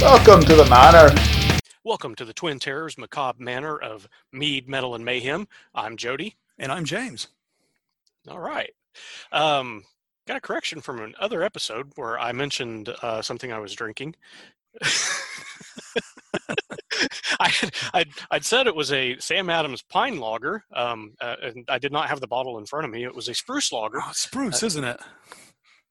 Welcome to the manor. Welcome to the Twin Terrors Macabre Manor of Mead, Metal, and Mayhem. I'm Jody. And I'm James. All right. Um, got a correction from another episode where I mentioned uh, something I was drinking. I had, I'd, I'd said it was a Sam Adams pine lager, um, uh, and I did not have the bottle in front of me. It was a spruce lager. Oh, spruce, uh, isn't it?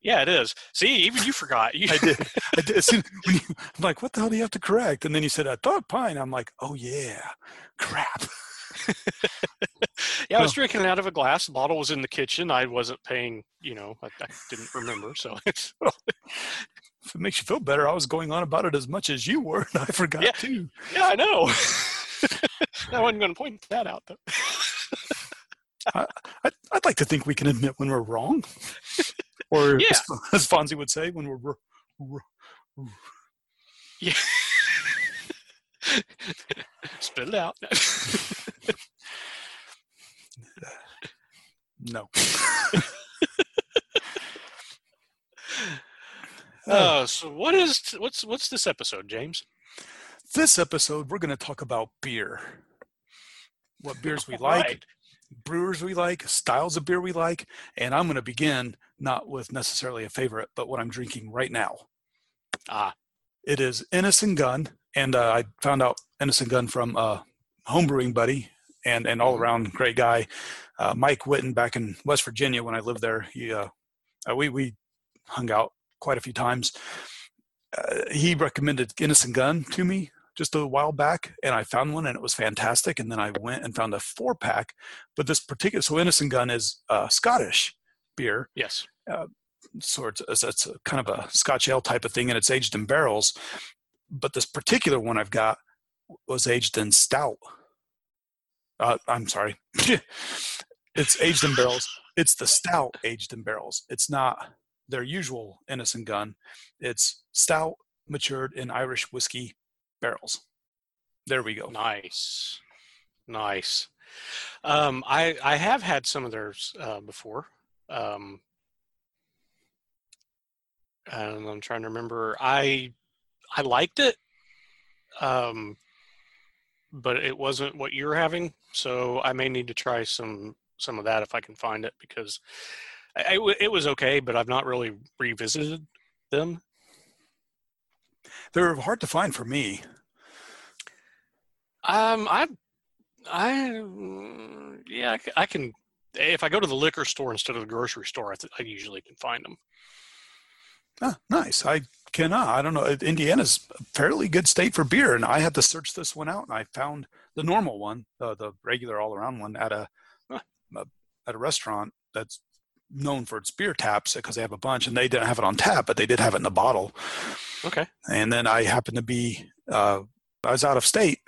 Yeah, it is. See, even you forgot. You... I did. I did. Soon, you, I'm like, what the hell do you have to correct? And then you said, I thought pine. I'm like, oh yeah, crap. yeah, I was oh. drinking out of a glass. The bottle was in the kitchen. I wasn't paying, you know, I, I didn't remember. So if it makes you feel better, I was going on about it as much as you were, and I forgot yeah. too. Yeah, I know. I wasn't going to point that out, though. I, would like to think we can admit when we're wrong, or yeah. as, as Fonzie would say, when we're. Yeah. Spit it out. no. Uh, so what is what's what's this episode, James? This episode, we're going to talk about beer. What beers we like, right. Brewers we like, styles of beer we like, and I'm going to begin not with necessarily a favorite, but what I'm drinking right now. Ah, it is Innis & Gunn, and uh, I found out Innis & Gunn from a homebrewing buddy and and all Mm-hmm. around great guy, uh, Mike Witten back in West Virginia when I lived there. He uh, uh, we we hung out quite a few times. Uh, he recommended Innis & Gunn to me just a while back, and I found one, and it was fantastic. And then I went and found a four pack. But this particular, so Innis & Gunn is uh, Scottish beer, yes. uh, sort of, it's a kind of a Scotch ale type of thing, and it's aged in barrels. But this particular one I've got was aged in stout. Uh, I'm sorry, it's aged in barrels. It's the stout aged in barrels. It's not their usual Innis & Gunn. It's stout matured in Irish whiskey barrels. There we go. Nice, nice. Um, I I have had some of theirs uh, before. Um, and I'm trying to remember. I I liked it, um, but it wasn't what you're having. So I may need to try some some of that if I can find it because I, it was okay, but I've not really revisited them. They're hard to find for me. Um, I, I, yeah, I can. If I go to the liquor store instead of the grocery store, I, th- I usually can find them. Ah, nice. I cannot. I don't know. Indiana's a fairly good state for beer, and I had to search this one out, and I found the normal one, uh, the regular all-around one, at a, Huh. at a restaurant that's known for its beer taps because they have a bunch, and they didn't have it on tap, but they did have it in a bottle. Okay. And then I happened to be, uh, I was out of state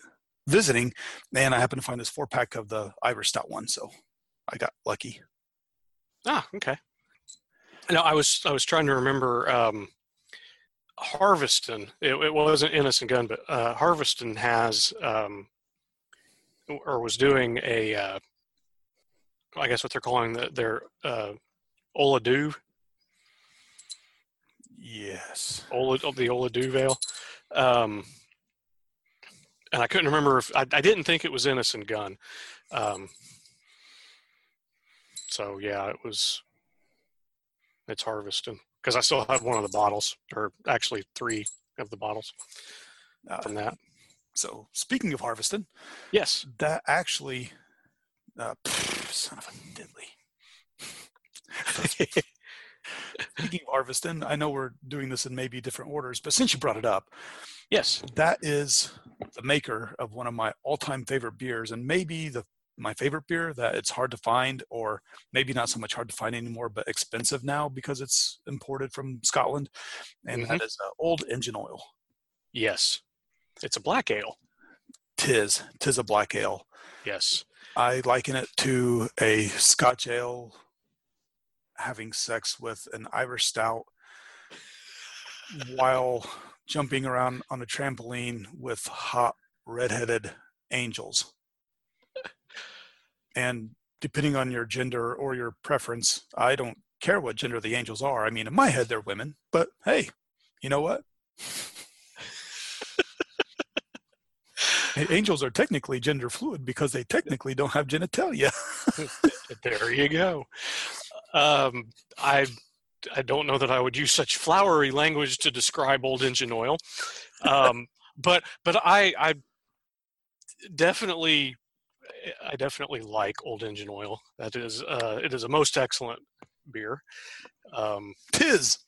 visiting, and I happened to find this four-pack of the Irish Stout one, so I got lucky. Ah, okay. No, I was I was trying to remember um, Harviestoun. It, it wasn't Innis & Gunn, but uh, Harviestoun has um, or was doing a uh, I guess what they're calling the, their uh, Ola Dubh Yes. Ola, the Vale. Um, and I couldn't remember if I, I didn't think it was Innis & Gunn. Um, so yeah, it was. It's Harviestoun because I still have one of the bottles, or actually three of the bottles Uh, from that. so speaking of Harviestoun, Yes. that actually, uh, pff, son of a diddly. Speaking of Harviestoun, I know we're doing this in maybe different orders, but since you brought it up, yes. that is the maker of one of my all-time favorite beers, and maybe the my favorite beer that it's hard to find, or maybe not so much hard to find anymore, but expensive now because it's imported from Scotland, and that is uh, Old Engine Oil. Yes. It's a black ale. Tis, tis a black ale. Yes. I liken it to a Scotch ale having sex with an Irish stout while jumping around on a trampoline with hot redheaded angels. And depending on your gender or your preference, I don't care what gender the angels are. I mean, in my head, they're women, but hey, you know what? Angels are technically gender fluid because they technically don't have genitalia. there you go. Um, I I don't know that I would use such flowery language to describe old engine oil, um, but but I I definitely I definitely like old engine oil. That is uh, it is a most excellent beer. Um, Tis.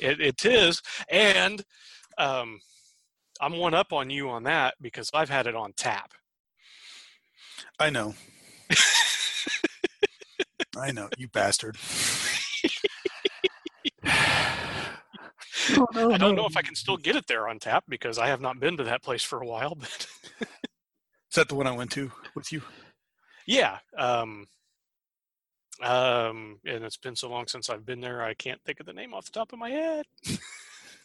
it, it is, and um, I'm one up on you on that because I've had it on tap. I know. I know, you bastard. I don't know if I can still get it there on tap because I have not been to that place for a while. But Is that the one I went to with you? yeah, um, um, and it's been so long since I've been there, I can't think of the name off the top of my head.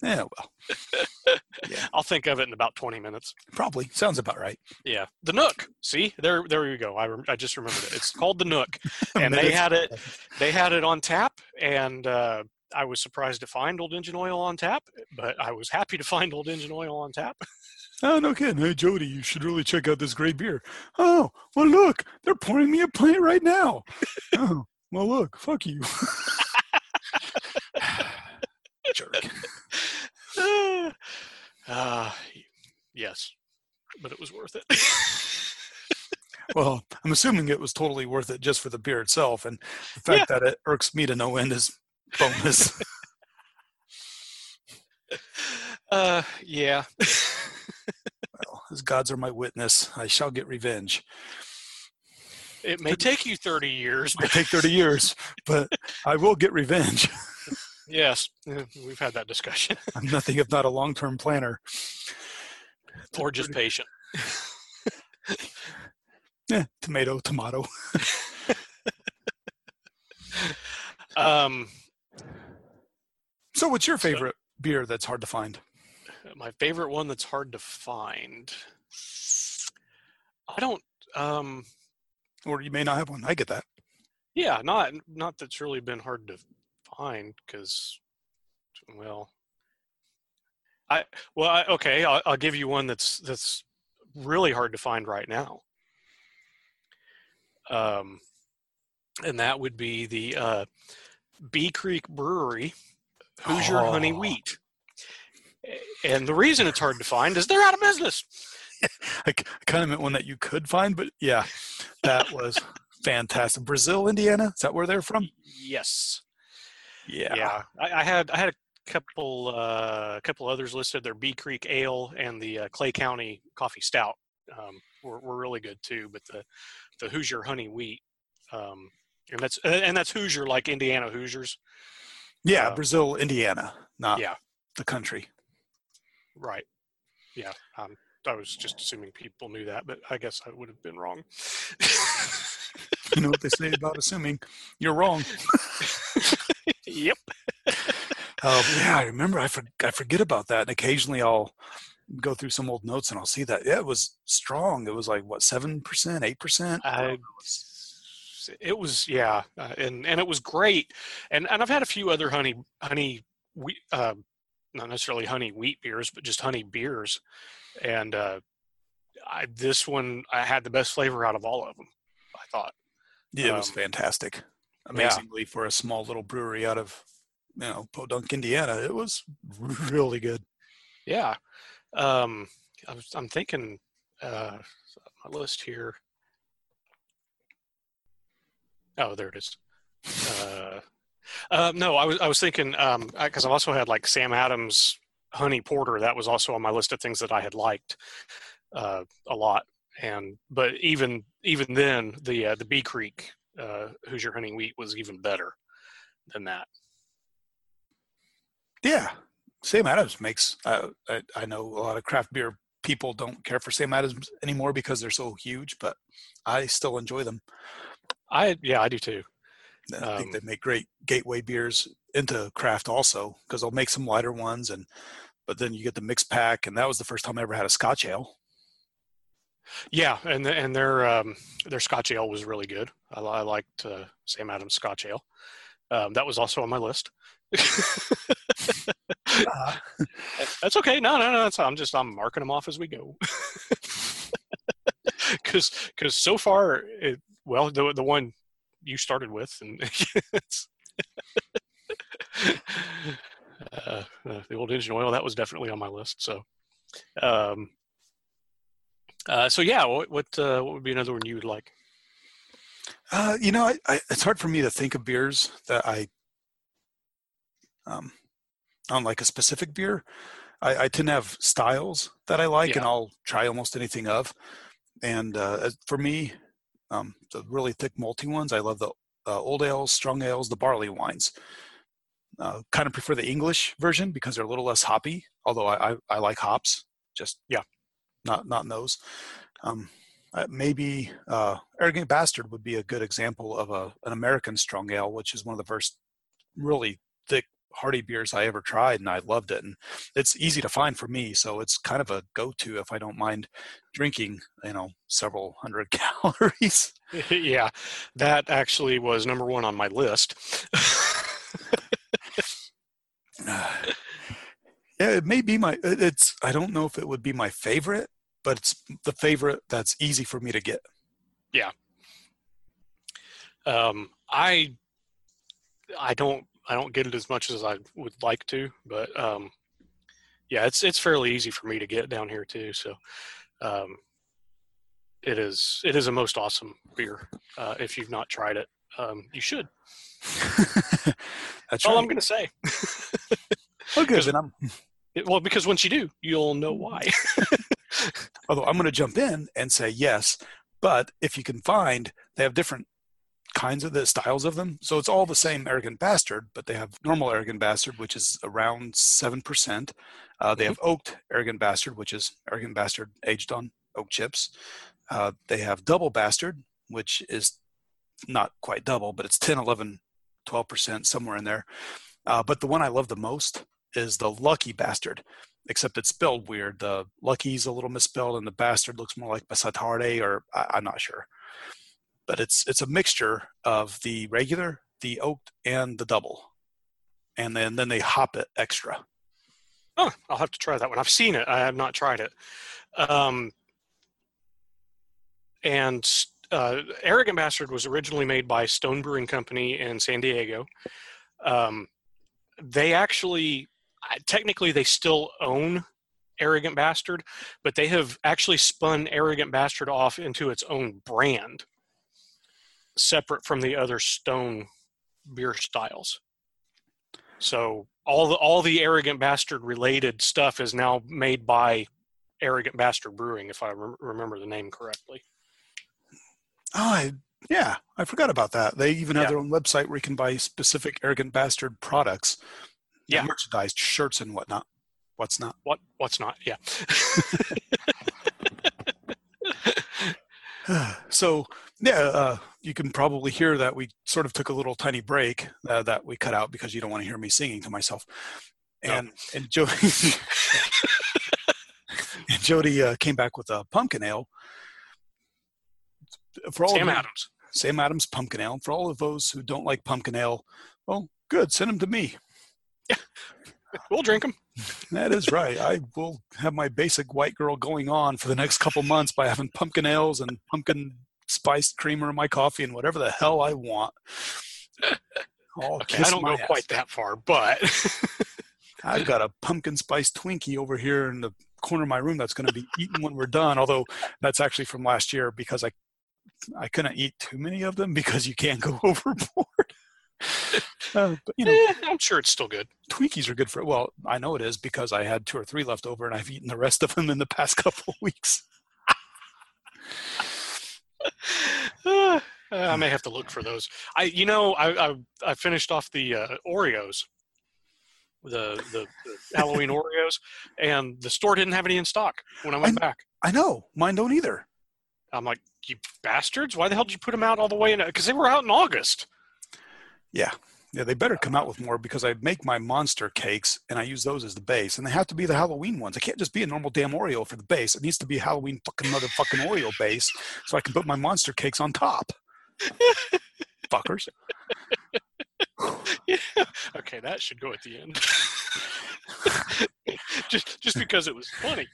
Yeah, well, I'll think of it in about 20 minutes. probably sounds about right. Yeah, the Nook. See, there, there you go. I, I just remembered it. It's called the Nook, and they had it. They had it on tap, and uh, I was surprised to find Old Engine Oil on tap, but I was happy to find Old Engine Oil on tap. Oh, no kidding. Hey, Jody, you should really check out this great beer. Oh, well, look, they're pouring me a pint right now. oh, well, look, fuck you. Jerk. uh, yes, but it was worth it. Well, I'm assuming it was totally worth it just for the beer itself, and the fact that it irks me to no end is bonus. uh, yeah. well, as gods are my witness, I shall get revenge. It may take you 30 years, It take 30 years, but I will get revenge. yes, we've had that discussion. I'm nothing if not a long-term planner. or just patient. Eh, tomato, tomato. Um, So, what's your So- favorite beer that's hard to find? my favorite one that's hard to find. I don't. Um, Or you may not have one. I get that. yeah, not not that's really been hard to find because, well, I well I, okay. I'll, I'll give you one that's that's really hard to find right now. Um, and that would be the uh, Bee Creek Brewery Hoosier Honey Oh. Wheat. And the reason it's hard to find is they're out of business. I, kind of meant one that you could find, but yeah, that was fantastic. Brazil, Indiana, is that where they're from? Yes. Yeah. Yeah. I, I had I had a couple uh, a couple others listed. Their Bee Creek Ale and the uh, Clay County Coffee Stout um, were, were really good too. But the the Hoosier Honey Wheat um, and that's and that's Hoosier like Indiana Hoosiers. Yeah, Uh, Brazil, Indiana, not yeah. the country. Right. Yeah. Um, I was just assuming people knew that, but I guess I would have been wrong. You know what they say about assuming you're wrong. yep. Um, yeah, I remember. I, for, I forget about that. And occasionally I'll go through some old notes and I'll see that. Yeah, it was strong. It was like, what, 7%, 8%? It was yeah, uh, and and it was great, and and I've had a few other honey honey wheat, uh, not necessarily honey wheat beers, but just honey beers, and uh, I this one I had the best flavor out of all of them. I thought. Yeah, it was Um, fantastic. Amazingly, for a small little brewery out of, you know, Podunk, Indiana, it was really good. Yeah, um, I I'm thinking uh, my list here. Oh, there it is. Uh, uh, no, I was I was thinking because I've also had like Sam Adams Honey Porter. That was also on my list of things that I had liked uh, a lot. And but even even then, the uh, the Bee Creek uh, Hoosier Honey Wheat was even better than that. Yeah, Sam Adams makes. Uh, I, I know a lot of craft beer people don't care for Sam Adams anymore because they're so huge, but I still enjoy them. I yeah, I do too. I think Um, they make great gateway beers into craft also because they'll make some lighter ones and but then you get the mixed pack and that was the first time I ever had a Scotch ale. Yeah, and and their um, their Scotch ale was really good. I, I liked uh, Sam Adams Scotch ale. Um, that was also on my list. Uh, That's okay. No, no, no. I'm just I'm marking them off as we go. because because so far, it, well, the the one you started with, and uh, uh, the old engine oil that was definitely on my list. So, um, uh, so yeah, what what, uh, what would be another one you would like? Uh, you know, I, I, it's hard for me to think of beers that I um, on like a specific beer. I, I tend to have styles that I like, Yeah. and I'll try almost anything of. And uh, for me, um, the really thick malty ones, I love the uh, old ales, strong ales, the barley wines. Uh, kind of prefer the English version because they're a little less hoppy. Although I, I, I like hops, just Yeah. not not in those. Um, uh, maybe uh, Arrogant Bastard would be a good example of a an American strong ale, which is one of the first really thick, hearty beers I ever tried, and I loved it. And it's easy to find for me, so it's kind of a go-to if I don't mind drinking, you know, several hundred calories. yeah, that actually was number one on my list. yeah, it may be my. It's. I don't know if it would be my favorite, but it's the favorite that's easy for me to get. Yeah. Um, I I don't I don't get it as much as I would like to, but um, yeah, it's it's fairly easy for me to get down here too. So um, it is it is a most awesome beer. Uh, if you've not tried it, um, you should. that's all right. I'm going to say. Oh, good. Then I'm. It- well, because once you do, you'll know why. although I'm going to jump in and say yes, but if you can find, they have different kinds of the styles of them. So it's all the same arrogant bastard, but they have normal arrogant bastard, which is around seven percent. Uh, they have oaked arrogant bastard, which is arrogant bastard aged on oak chips. Uh, they have double bastard, which is not quite double, but it's 10, 11, 12 percent somewhere in there. Uh, but the one I love the most is the lucky bastard except it's spelled weird. The lucky's a little misspelled, and the bastard looks more like basatarde, or I, I'm not sure. But it's it's a mixture of the regular, the oaked, and the double, and then then they hop it extra. oh, I'll have to try that one. I've seen it. I have not tried it. Um, and uh, Arrogant Bastard was originally made by Stone Brewing Company in San Diego. Um, they actually, technically, they still own Arrogant Bastard, but they have actually spun Arrogant Bastard off into its own brand, separate from the other Stone beer styles. So all the all the Arrogant Bastard related stuff is now made by Arrogant Bastard Brewing, if I re- remember the name correctly. Oh, I, yeah, I forgot about that. They even have Yeah. their own website where you can buy specific arrogant bastard products, Yeah. and merchandise, shirts, and whatnot. What's not? What what's not? Yeah. so yeah, uh, you can probably hear that we sort of took a little tiny break uh, that we cut out because you don't want to hear me singing to myself. No. And and Jody and Jody uh, came back with a pumpkin ale. For all Sam of Adams. Sam Adams pumpkin ale. For all of those who don't like pumpkin ale, well, good, send them to me. Yeah, We'll drink them. That is right. I will have my basic white girl going on for the next couple months by having pumpkin ales and pumpkin spiced creamer in my coffee and whatever the hell I want. Okay, I don't go ass. quite that far, but I've got a pumpkin spice Twinkie over here in the corner of my room that's going to be eaten when we're done. Although that's actually from last year because I I couldn't eat too many of them because you can't go overboard. Uh, but you know, eh, I'm sure it's still good. Twinkies are good for well, I know it is because I had two or three left over and I've eaten the rest of them in the past couple of weeks. Uh, I may have to look for those. I, you know, I I, I finished off the uh, Oreos, the, the the Halloween Oreos, and the store didn't have any in stock when I went back. I know, mine don't either. I'm like, you bastards! Why the hell did you put them out all the way in? Because they were out in August. Yeah, they better come out with more because I make my monster cakes and I use those as the base, and they have to be the Halloween ones. I can't just be a normal damn Oreo for the base. It needs to be Halloween fucking motherfucking Oreo base so I can put my monster cakes on top. Fuckers. yeah. Okay, that should go at the end. just just because it was funny.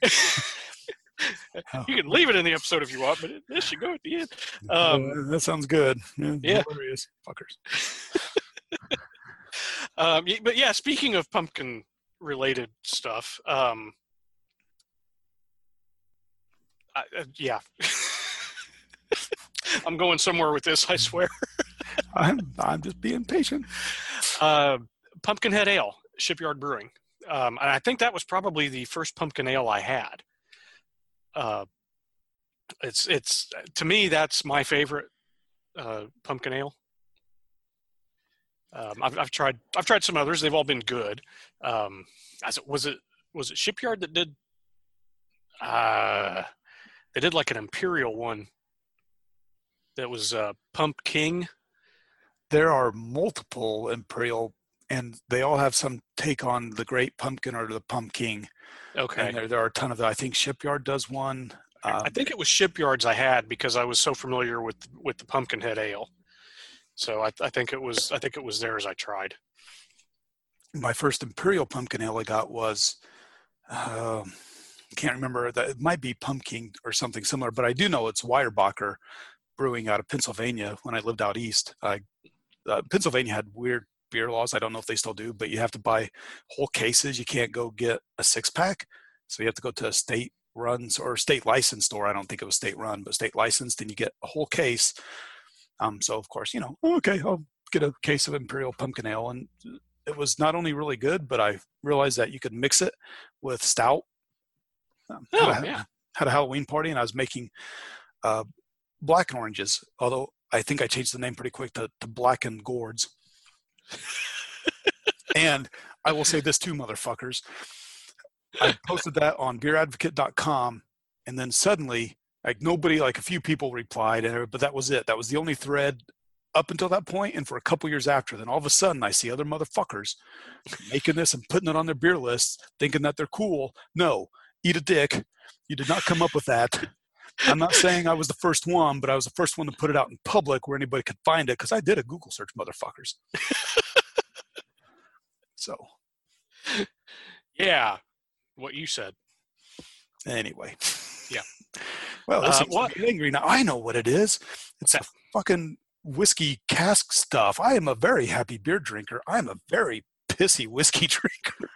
Oh. You can leave it in the episode if you want, but it, this should go at the end. Um, that sounds good. Yeah, yeah. fuckers. Um, but yeah, speaking of pumpkin related stuff, um, I, uh, yeah, I'm going somewhere with this. I swear. I'm I'm just being patient. Uh, Pumpkinhead Ale, Shipyard Brewing, um, and I think that was probably the first pumpkin ale I had. Uh, it's it's to me that's my favorite uh, pumpkin ale. Um, I've, I've tried I've tried some others. They've all been good. Um, was it was it Shipyard that did? Uh, they did like an imperial one. That was uh, Pumking. There are multiple imperial, and they all have some take on the Great Pumpkin or the Pumpkin. Okay, And there, there are a ton of. That. I think Shipyard does one. Um, I think it was Shipyards I had because I was so familiar with with the Pumpkinhead Ale. So I, I think it was I think it was theirs I tried. my first imperial pumpkin ale I got was um can't remember that it might be pumpkin or something similar, but I do know it's Weyerbacher brewing out of Pennsylvania when I lived out east. I, uh, Pennsylvania had weird beer laws. I don't know if they still do, but you have to buy whole cases. You can't go get a six pack. So you have to go to a state runs or state licensed store. I don't think it was state run, but state licensed, and you get a whole case. Um, so of course, you know, okay, I'll get a case of Imperial Pumpkin Ale, and it was not only really good, but I realized that you could mix it with stout. Um, Oh, had, a, yeah. had a Halloween party, and I was making uh, black and oranges. Although I think I changed the name pretty quick to, to black and gourds. and I will say this too, motherfuckers. I posted that on beeradvocate.com, and then suddenly, like nobody, like a few people replied, and but that was it. That was the only thread up until that point, and for a couple years after. Then all of a sudden, I see other motherfuckers making this and putting it on their beer lists, thinking that they're cool. No, eat a dick. You did not come up with that. I'm not saying I was the first one, but I was the first one to put it out in public where anybody could find it because I did a Google search, motherfuckers. so Yeah, what you said. anyway, Yeah. Well, Uh, listen, what- angry now. I know what it is. It's a fucking whiskey cask stuff. I am a very happy beer drinker. I'm a very pissy whiskey drinker.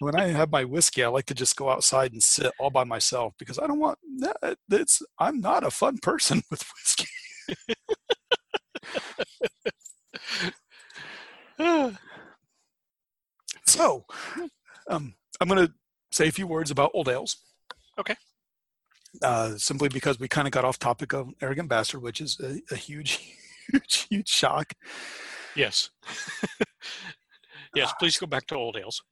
when I have my whiskey, I like to just go outside and sit all by myself because I don't want that. It's I'm not a fun person with whiskey. So, um, I'm going to say a few words about old ales. Okay. Uh, simply because we kind of got off topic of arrogant bastard, which is a, a huge, huge, huge shock. yes. yes, please go back to old ales.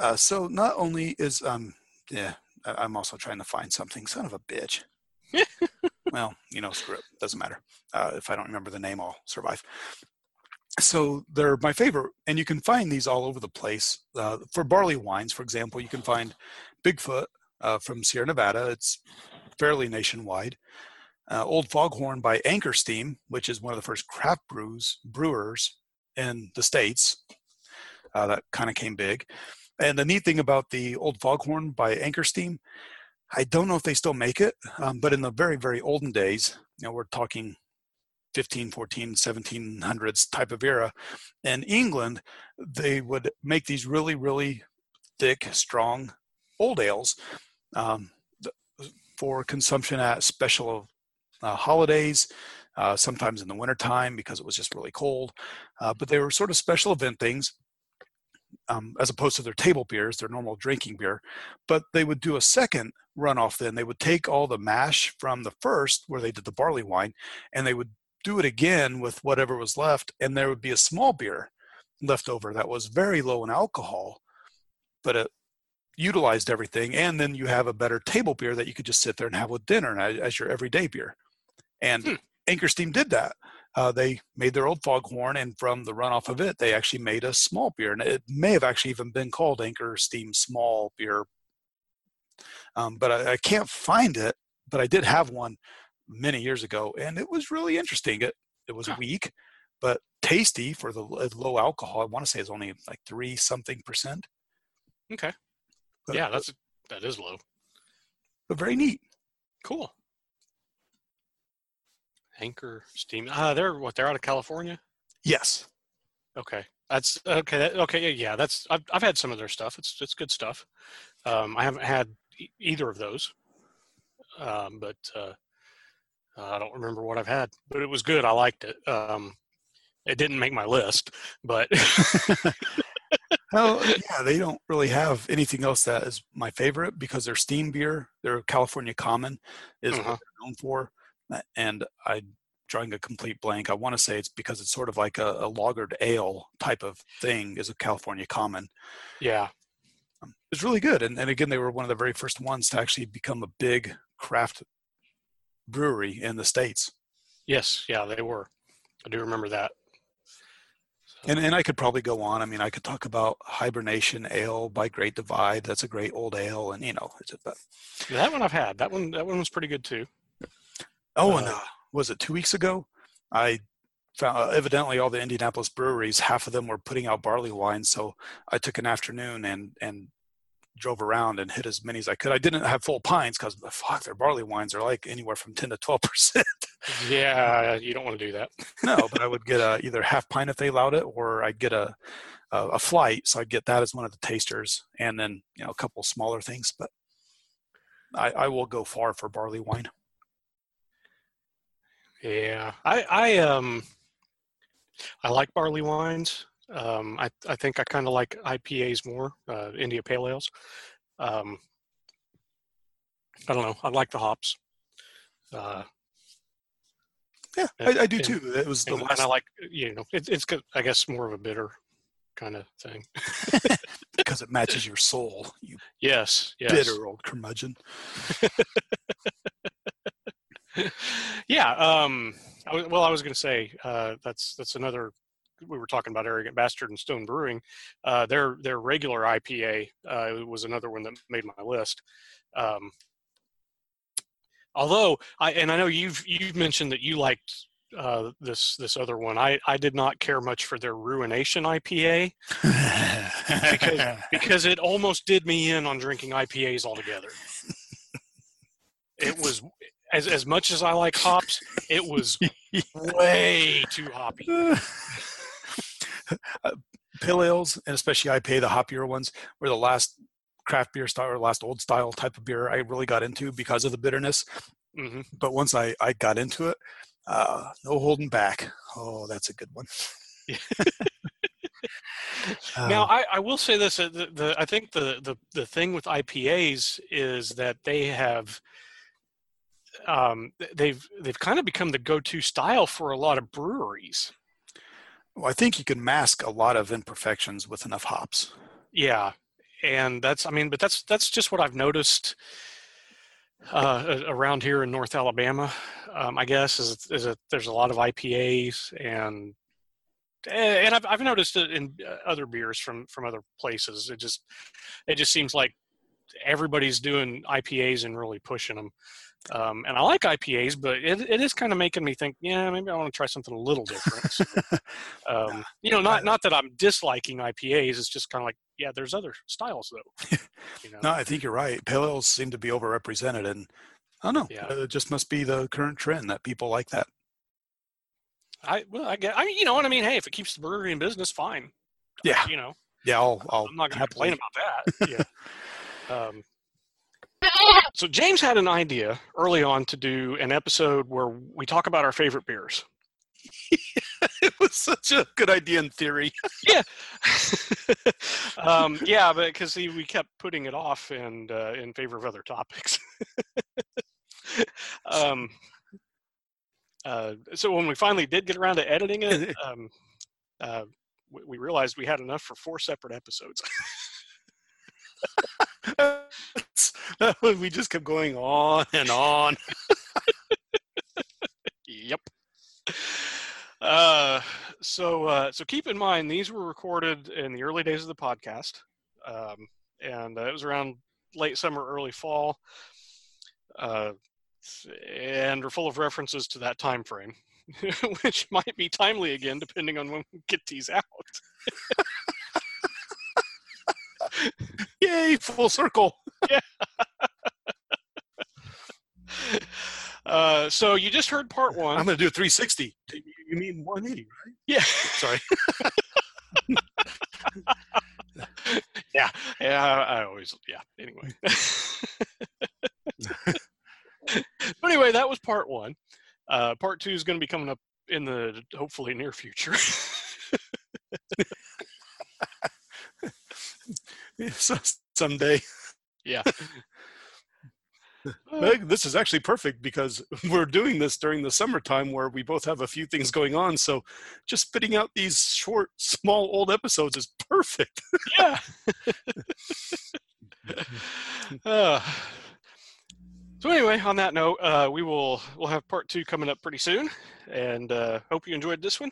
Uh, so not only is um, yeah, I- I'm also trying to find something. Son of a bitch. well, you know, screw it. Doesn't matter. Uh, if I don't remember the name, I'll survive. So they're my favorite, and you can find these all over the place. Uh, for barley wines, for example, you can find Bigfoot uh, from Sierra Nevada. It's fairly nationwide. Uh, Old Foghorn by Anchor Steam, which is one of the first craft brews brewers in the states. Uh, that kind of came big. And the neat thing about the Old Foghorn by Anchor Steam, I don't know if they still make it, um, but in the very, very olden days, you know, we're talking 15, 14, 1700s type of era. In England, they would make these really, really thick, strong old ales um, for consumption at special uh, holidays, uh, sometimes in the wintertime because it was just really cold. Uh, but they were sort of special event things um, as opposed to their table beers, their normal drinking beer. But they would do a second runoff then. They would take all the mash from the first, where they did the barley wine, and they would do it again with whatever was left. And there would be a small beer left over that was very low in alcohol, but it utilized everything. And then you have a better table beer that you could just sit there and have with dinner as, as your everyday beer. And Hmm. Anchor Steam did that uh, they made their old foghorn, and from the runoff of it, they actually made a small beer, and it may have actually even been called Anchor Steam Small Beer. Um, but I, I can't find it. But I did have one many years ago, and it was really interesting. It it was Huh. weak, but tasty for the low alcohol. I want to say it's only like three something percent. Okay. Yeah, that's that is low. but very neat. Cool. Anchor Steam. Uh, they're what? They're out of California. Yes. Okay, that's okay. That, okay, yeah, yeah. That's I've I've had some of their stuff. It's it's good stuff. Um, I haven't had e- either of those, um, but uh, I don't remember what I've had. But it was good. I liked it. Um, it didn't make my list, but Well, yeah, they don't really have anything else that is my favorite because their steam beer, their California Common, is Uh-huh. what they're known for. And I'm drawing a complete blank. I want to say it's because it's sort of like a, a lagered ale type of thing, is a California Common. yeah, Um, It's really good. And, and again, they were one of the very first ones to actually become a big craft brewery in the States. yes, yeah, they were. I do remember that. And, and I could probably go on. I mean, I could talk about Hibernation Ale by Great Divide. That's a great old ale. And, you know, it's a, but that one I've had. That one that one was pretty good too. Oh, and Uh, uh, was it two weeks ago? I found uh, evidently all the Indianapolis breweries, half of them were putting out barley wine. So I took an afternoon and and drove around and hit as many as I could. I didn't have full pints because fuck, their barley wines are like anywhere from ten to twelve percent. Yeah, you don't want to do that. no, but I would get a either half pint if they allowed it, or I'd get a a, a flight. So I'd get that as one of the tasters, and then you know a couple smaller things. But I, I will go far for barley wine. Yeah, I I um I like barley wines. Um, I I think I kind of like IPAs more, uh, India Pale Ales. Um, I don't know. I like the hops. Uh, Yeah, And- I, I do and- too. It was the and last I like you know it, it's good. I guess more of a bitter kind of thing. because it matches your soul. You Yes, yes. bitter old curmudgeon. yeah. Um, I, well, I was going to say uh, that's that's another. We were talking about arrogant bastard and Stone Brewing. Uh, their their regular IPA uh, was another one that made my list. Um, although I and I know you've you've mentioned that you liked uh, this this other one. I I did not care much for their Ruination IPA because because it almost did me in on drinking IPAs altogether. It was as as much as I like hops, it was way too hoppy. Uh, Pale ales, and especially IPA, the hoppier ones, were the last craft beer style or last old style type of beer I really got into because of the bitterness. hmm But once I, I got into it, uh, no holding back. Oh, that's a good one. Now, Uh, I, I will say this: uh, the, the I think the, the the thing with IPAs is that they have um, they've they've kind of become the go-to style for a lot of breweries. well, I think you can mask a lot of imperfections with enough hops. Yeah, and that's I mean, but that's that's just what I've noticed uh, around here in North Alabama. Um, I guess is is that there's a lot of IPAs and and I've I've noticed it in uh, other beers from from other places. It just it just seems like everybody's doing IPAs and really pushing them. Um, and I like IPAs, but it, it is kind of making me think, yeah, maybe I want to try something a little different. So, um, you know, not not that I'm disliking IPAs. It's just kind of like, yeah, there's other styles though. You know? No, I think you're right. Pale ales seem to be overrepresented, and I don't know. Yeah. It just must be the current trend that people like that. I well, I get. I mean, you know what I mean. Hey, if it keeps the brewery in business, fine. Yeah. You know, Yeah, I'll. I'll I'm not going to happily- complain about that. Yeah. um, so James had an idea early on to do an episode where we talk about our favorite beers. it was such a good idea in theory. um, yeah, but because we kept putting it off and uh, in favor of other topics. um, uh, so when we finally did get around to editing it, um, uh, we, we realized we had enough for four separate episodes. we just kept going on and on. Yep. Uh, so uh, so keep in mind these were recorded in the early days of the podcast, um, and uh, it was around late summer, early fall, uh, and are full of references to that time frame, which might be timely again depending on when we get these out. Yay, full circle. Uh, so you just heard part one. I'm going to do a 360. You mean 180, right? yeah, Sorry. yeah, yeah. I, always, yeah. Anyway. but anyway, that was part one. Uh, part two is going to be coming up in the hopefully near future. So- Someday. yeah. Meg, this is actually perfect because we're doing this during the summertime where we both have a few things going on. So just spitting out these short, small, old episodes is perfect. yeah. Uh, so anyway, on that note, uh, we will we'll have part two coming up pretty soon, and uh, hope you enjoyed this one.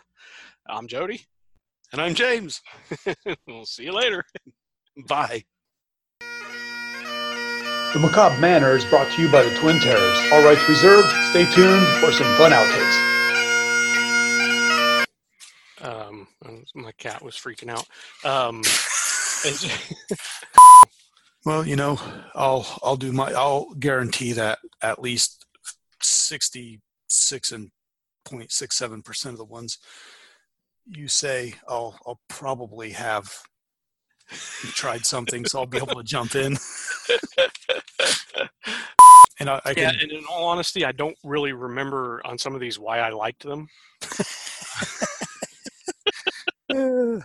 I'm Jody. And I'm James. we'll see you later. Bye. The Macabre Manor is brought to you by the Twin Terrors. All rights reserved. Stay tuned for some fun outtakes. Um, my cat was freaking out. Um, Well, you know, I'll I'll do my I'll guarantee that at least sixty six and 0.67 percent of the ones you say I'll I'll probably have tried something, so I'll be able to jump in. and I, I yeah, can and in all honesty, I don't really remember on some of these why I liked them.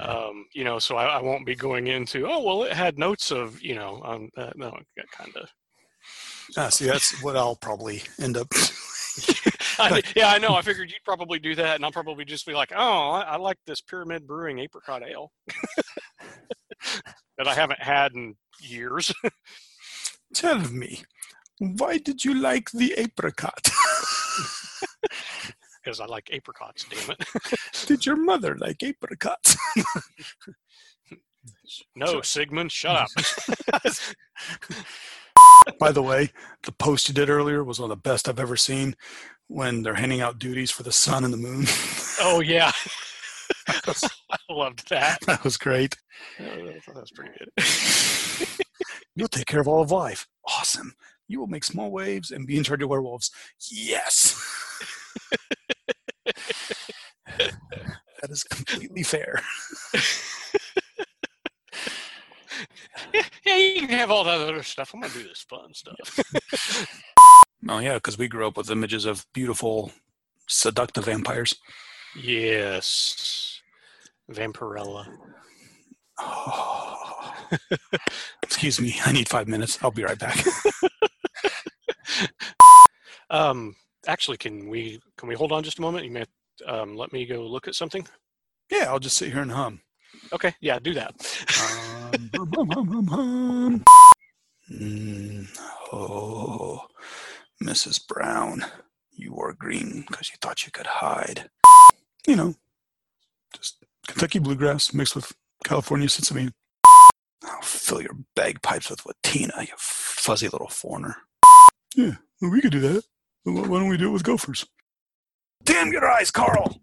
Um, you know, so I, I won't be going into, oh, well, it had notes of, you know, um, uh, no, kind of. ah, see, that's what I'll probably end up. I, yeah, I know. I figured you'd probably do that, and I'll probably just be like, oh, I, I like this Pyramid Brewing Apricot Ale that I haven't had in years. Tell me, why did you like the apricot? Because I like apricots, damn it. did your mother like apricots? No, Sigmund, shut up. By the way, the post you did earlier was one of the best I've ever seen when they're handing out duties for the sun and the moon. Oh, yeah. I loved that. that was great. That was pretty good. You'll take care of all of life. Awesome. You will make small waves and be in charge of werewolves. Yes. that is completely fair. yeah, you can have all that other stuff. I'm gonna do this fun stuff. Oh yeah, because we grew up with images of beautiful, seductive vampires. yes, Vampirella. Oh. Excuse me, I need five minutes. I'll be right back. Um, actually, can we can we hold on just a moment? You may um, let me go look at something. yeah, I'll just sit here and hum. Okay, yeah, do that. Um, hum, hum, hum, hum. Mm, oh, Mrs. Brown, you wore green because you thought you could hide. You know, just Kentucky bluegrass mixed with California Sesame. I'll fill your bagpipes with Latina, you fuzzy little foreigner. Yeah, well, we could do that. Why why don't we do it with gophers? Damn your eyes, Carl!